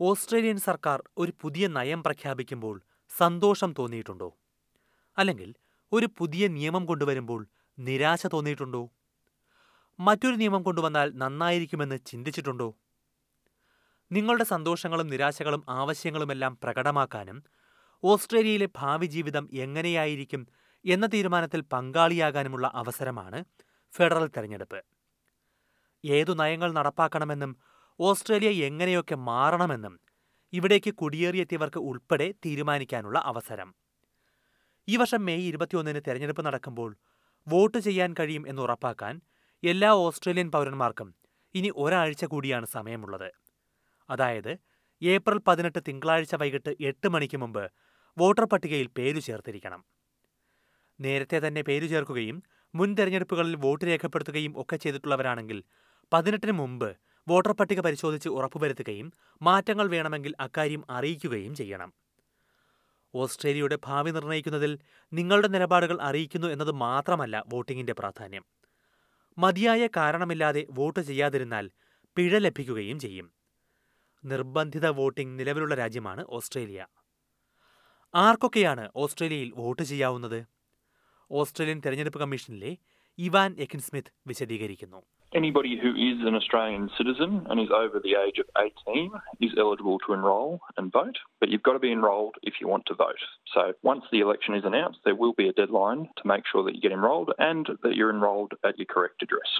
Australian സർക്കാർ ഒരു പുതിയ നയം പ്രഖ്യാപിക്കുമ്പോൾ സന്തോഷം തോന്നിയിട്ടുണ്ടോ? അല്ലെങ്കിൽ ഒരു പുതിയ നിയമം കൊണ്ടുവരുമ്പോൾ നിരാശ തോന്നിയിട്ടുണ്ടോ? മറ്റൊരു നിയമം കൊണ്ടുവന്നാൽ നന്നായിരിക്കുമെന്ന് ചിന്തിച്ചിട്ടുണ്ടോ? നിങ്ങളുടെ സന്തോഷങ്ങളും നിരാശകളും ആവശ്യങ്ങളുമെല്ലാം പ്രകടമാക്കാനും ഓസ്ട്രേലിയയിലെ ഭാവി ജീവിതം എങ്ങനെയായിരിക്കും എന്ന തീരുമാനത്തിൽ പങ്കാളിയാകാനുമുള്ള അവസരമാണ് ഫെഡറൽ തെരഞ്ഞെടുപ്പ്. ഏതു നയങ്ങൾ നടപ്പാക്കണമെന്നും ഓസ്ട്രേലിയ എങ്ങനെയൊക്കെ മാറണമെന്നും ഇവിടേക്ക് കുടിയേറിയെത്തിയവർക്ക് ഉൾപ്പെടെ തീരുമാനിക്കാനുള്ള അവസരം. ഈ വർഷം മെയ് ഇരുപത്തിയൊന്നിന് തെരഞ്ഞെടുപ്പ് നടക്കുമ്പോൾ വോട്ട് ചെയ്യാൻ കഴിയും എന്ന് ഉറപ്പാക്കാൻ എല്ലാ ഓസ്ട്രേലിയൻ പൗരന്മാർക്കും ഇനി ഒരാഴ്ച കൂടിയാണ് സമയമുള്ളത്. അതായത് ഏപ്രിൽ പതിനെട്ട് തിങ്കളാഴ്ച വൈകിട്ട് എട്ട് മണിക്ക് മുമ്പ് വോട്ടർ പട്ടികയിൽ പേരു ചേർത്തിരിക്കണം. നേരത്തെ തന്നെ പേരു ചേർക്കുകയും മുൻ തെരഞ്ഞെടുപ്പുകളിൽ വോട്ട് രേഖപ്പെടുത്തുകയും ഒക്കെ ചെയ്തിട്ടുള്ളവരാണെങ്കിൽ പതിനെട്ടിന് മുമ്പ് വോട്ടർ പട്ടിക പരിശോധിച്ച് ഉറപ്പുവരുത്തുകയും മാറ്റങ്ങൾ വേണമെങ്കിൽ അക്കാര്യം അറിയിക്കുകയും ചെയ്യണം. ഓസ്ട്രേലിയയുടെ ഭാവി നിർണയിക്കുന്നതിൽ നിങ്ങളുടെ നിലപാടുകൾ അറിയിക്കുന്നു എന്നത് മാത്രമല്ല വോട്ടിംഗിന്റെ പ്രാധാന്യം. മതിയായ കാരണമില്ലാതെ വോട്ട് ചെയ്യാതിരുന്നാൽ പിഴ ലഭിക്കുകയും ചെയ്യും. നിർബന്ധിത വോട്ടിംഗ് നിലവിലുള്ള രാജ്യമാണ് ഓസ്ട്രേലിയ. ആർക്കൊക്കെയാണ് ഓസ്ട്രേലിയയിൽ വോട്ട് ചെയ്യാവുന്നത്? ഓസ്ട്രേലിയൻ തെരഞ്ഞെടുപ്പ് കമ്മീഷനിലെ ഇവാൻ എക്കിൻസ്മിത്ത് വിശദീകരിക്കുന്നു. Anybody who is an Australian citizen and is over the age of 18 is eligible to enrol and vote, but you've got to be enrolled if you want to vote. So once the election is announced, there will be a deadline to make sure that you get enrolled and that you're enrolled at your correct address.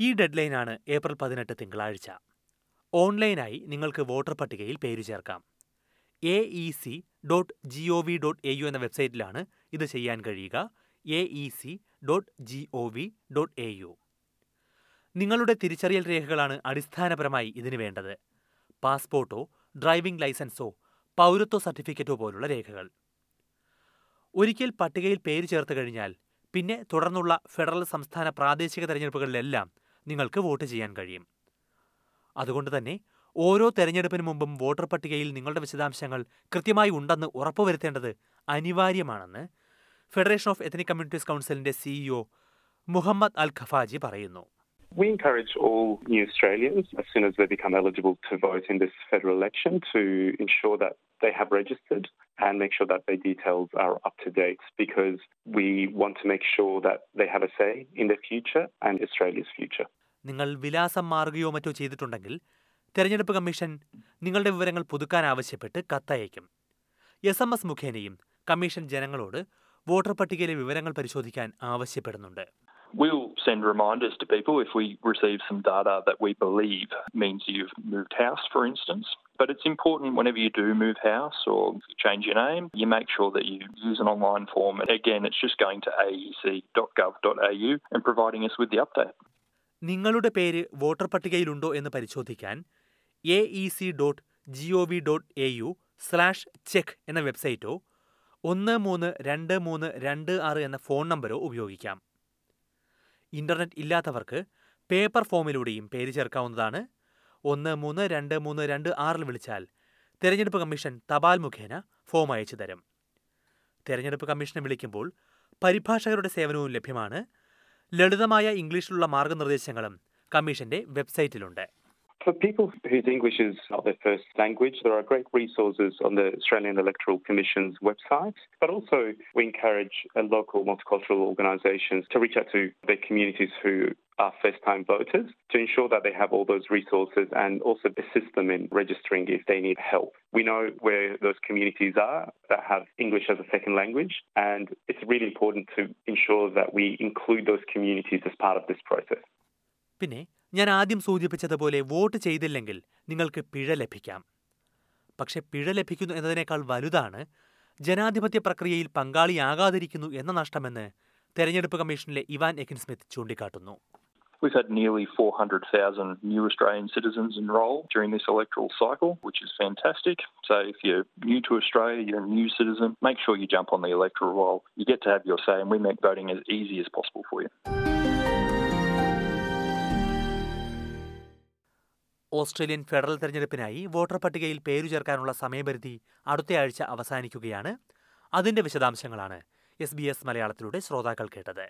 ഈ ഡെഡ്ലൈനാണ് April പതിനെട്ട് തിങ്കളാഴ്ച ഓൺലൈനായി നിങ്ങൾക്ക് voter പട്ടികയിൽ പേര് ചേർക്കാം A E C dot G O V dot A U എന്ന വെബ്സൈറ്റിലാണ് ഇത് ചെയ്യാൻ കഴിയുക A E C dot G O V dot A U നിങ്ങളുടെ തിരിച്ചറിയൽ രേഖകളാണ് അടിസ്ഥാനപരമായി ഇതിന് വേണ്ടത്. പാസ്പോർട്ടോ ഡ്രൈവിംഗ് ലൈസൻസോ പൗരത്വ സർട്ടിഫിക്കറ്റോ പോലുള്ള രേഖകൾ. ഒരിക്കൽ പട്ടികയിൽ പേര് ചേർത്ത് കഴിഞ്ഞാൽ പിന്നെ തുടർന്നുള്ള ഫെഡറൽ സംസ്ഥാന പ്രാദേശിക തെരഞ്ഞെടുപ്പുകളിലെല്ലാം നിങ്ങൾക്ക് വോട്ട് ചെയ്യാൻ കഴിയും. അതുകൊണ്ട് തന്നെ ഓരോ തെരഞ്ഞെടുപ്പിന് മുമ്പും വോട്ടർ പട്ടികയിൽ നിങ്ങളുടെ വിശദാംശങ്ങൾ കൃത്യമായി ഉണ്ടെന്ന് ഉറപ്പുവരുത്തേണ്ടത് അനിവാര്യമാണെന്ന് ഫെഡറേഷൻ ഓഫ് എത്നിക് കമ്മ്യൂണിറ്റീസ് കൗൺസിലിന്റെ സിഇഒ മുഹമ്മദ് അൽ ഖഫാജി പറയുന്നു. We encourage all new Australians, as soon as they become eligible to vote in this federal election, to ensure that they have registered and make sure that their details are up to date because we want to make sure that they have a say in their future and Australia's future. നിങ്ങൾ വിലാസം മാറുകയോ മറ്റോ ചെയ്തിട്ടുണ്ടെങ്കിൽ തെരഞ്ഞെടുപ്പ് commission നിങ്ങളുടെ വിവരങ്ങൾ പുതുക്കാൻ ആവശ്യപ്പെട്ട് കത്തയക്കും എസ് എം എസ് മുഖേനയും കമ്മീഷൻ ജനങ്ങളോട് വോട്ടർ പട്ടികയിലെ വിവരങ്ങൾ പരിശോധിക്കാൻ ആവശ്യപ്പെടുന്നുണ്ട് We'll send reminders to people if we receive some data that we believe means you've moved house, for instance. But it's important whenever you do move house or you change your name, you make sure that you use an online form. And again, it's just going to aec.gov.au and providing us with the update. നിങ്ങളുടെ പേര് voter പട്ടികയിലുണ്ടോ എന്ന് പരിശോധിക്കാൻ A E C dot G O V dot A U slash check എന്ന വെബ്സൈറ്റോ ഒന്ന് മൂന്ന് രണ്ട് മൂന്ന് രണ്ട് ആറ് എന്ന ഫോൺ നമ്പരോ ഉപയോഗിക്കാം ഇന്റർനെറ്റ് ഇല്ലാത്തവർക്ക് പേപ്പർ ഫോമിലൂടെയും പേര് ചേർക്കാവുന്നതാണ്. ഒന്ന് മൂന്ന് രണ്ട് മൂന്ന് രണ്ട് ആറിൽ വിളിച്ചാൽ തെരഞ്ഞെടുപ്പ് കമ്മീഷൻ തപാൽ മുഖേന ഫോം അയച്ചു തരും. തെരഞ്ഞെടുപ്പ് കമ്മീഷനെ വിളിക്കുമ്പോൾ പരിഭാഷകരുടെ സേവനവും ലഭ്യമാണ്. ലളിതമായ ഇംഗ്ലീഷിലുള്ള മാർഗനിർദ്ദേശങ്ങളും കമ്മീഷന്റെ വെബ്സൈറ്റിലുണ്ട്. For people whose English is not their first language, there are great resources on the Australian Electoral Commission's website. But also, we encourage uh, local multicultural organisations to reach out to their communities who are first time voters to ensure that they have all those resources and also assist them in registering if they need help. We know where those communities are that have English as a second language, and it's really important to ensure that we include those communities as part of this process. പിന്നെ ഞാൻ ആദ്യം സൂചിപ്പിച്ചതുപോലെ vote ചെയ്തില്ലെങ്കിൽ നിങ്ങൾക്ക് പിഴ ലഭിക്കാം പക്ഷെ പിഴ ലഭിക്കുന്നു എന്നതിനേക്കാൾ വലുതാണ് ജനാധിപത്യ പ്രക്രിയയിൽ പങ്കാളിയാകാതിരിക്കുന്നു എന്ന നഷ്ടമെന്ന് തെരഞ്ഞെടുപ്പ് കമ്മീഷനിലെ ഇവാൻ എക്കിൻ സ്മിത്ത് ചൂണ്ടിക്കാട്ടുന്നു We've had nearly 400,000 new Australian citizens enrol during this electoral cycle, which is fantastic. So if you're new to Australia, you're a new citizen, make sure you jump on the electoral roll. You get to have your say, and we make voting as easy as possible for you. Australian federal തെരഞ്ഞെടുപ്പിനായി voter പട്ടികയിൽ പേരു ചേർക്കാനുള്ള സമയപരിധി അടുത്തയാഴ്ച അവസാനിക്കുകയാണ്. അതിന്റെ വിശദാംശങ്ങളാണ് S B S മലയാളത്തിലൂടെ ശ്രോതാക്കൾ കേട്ടത്.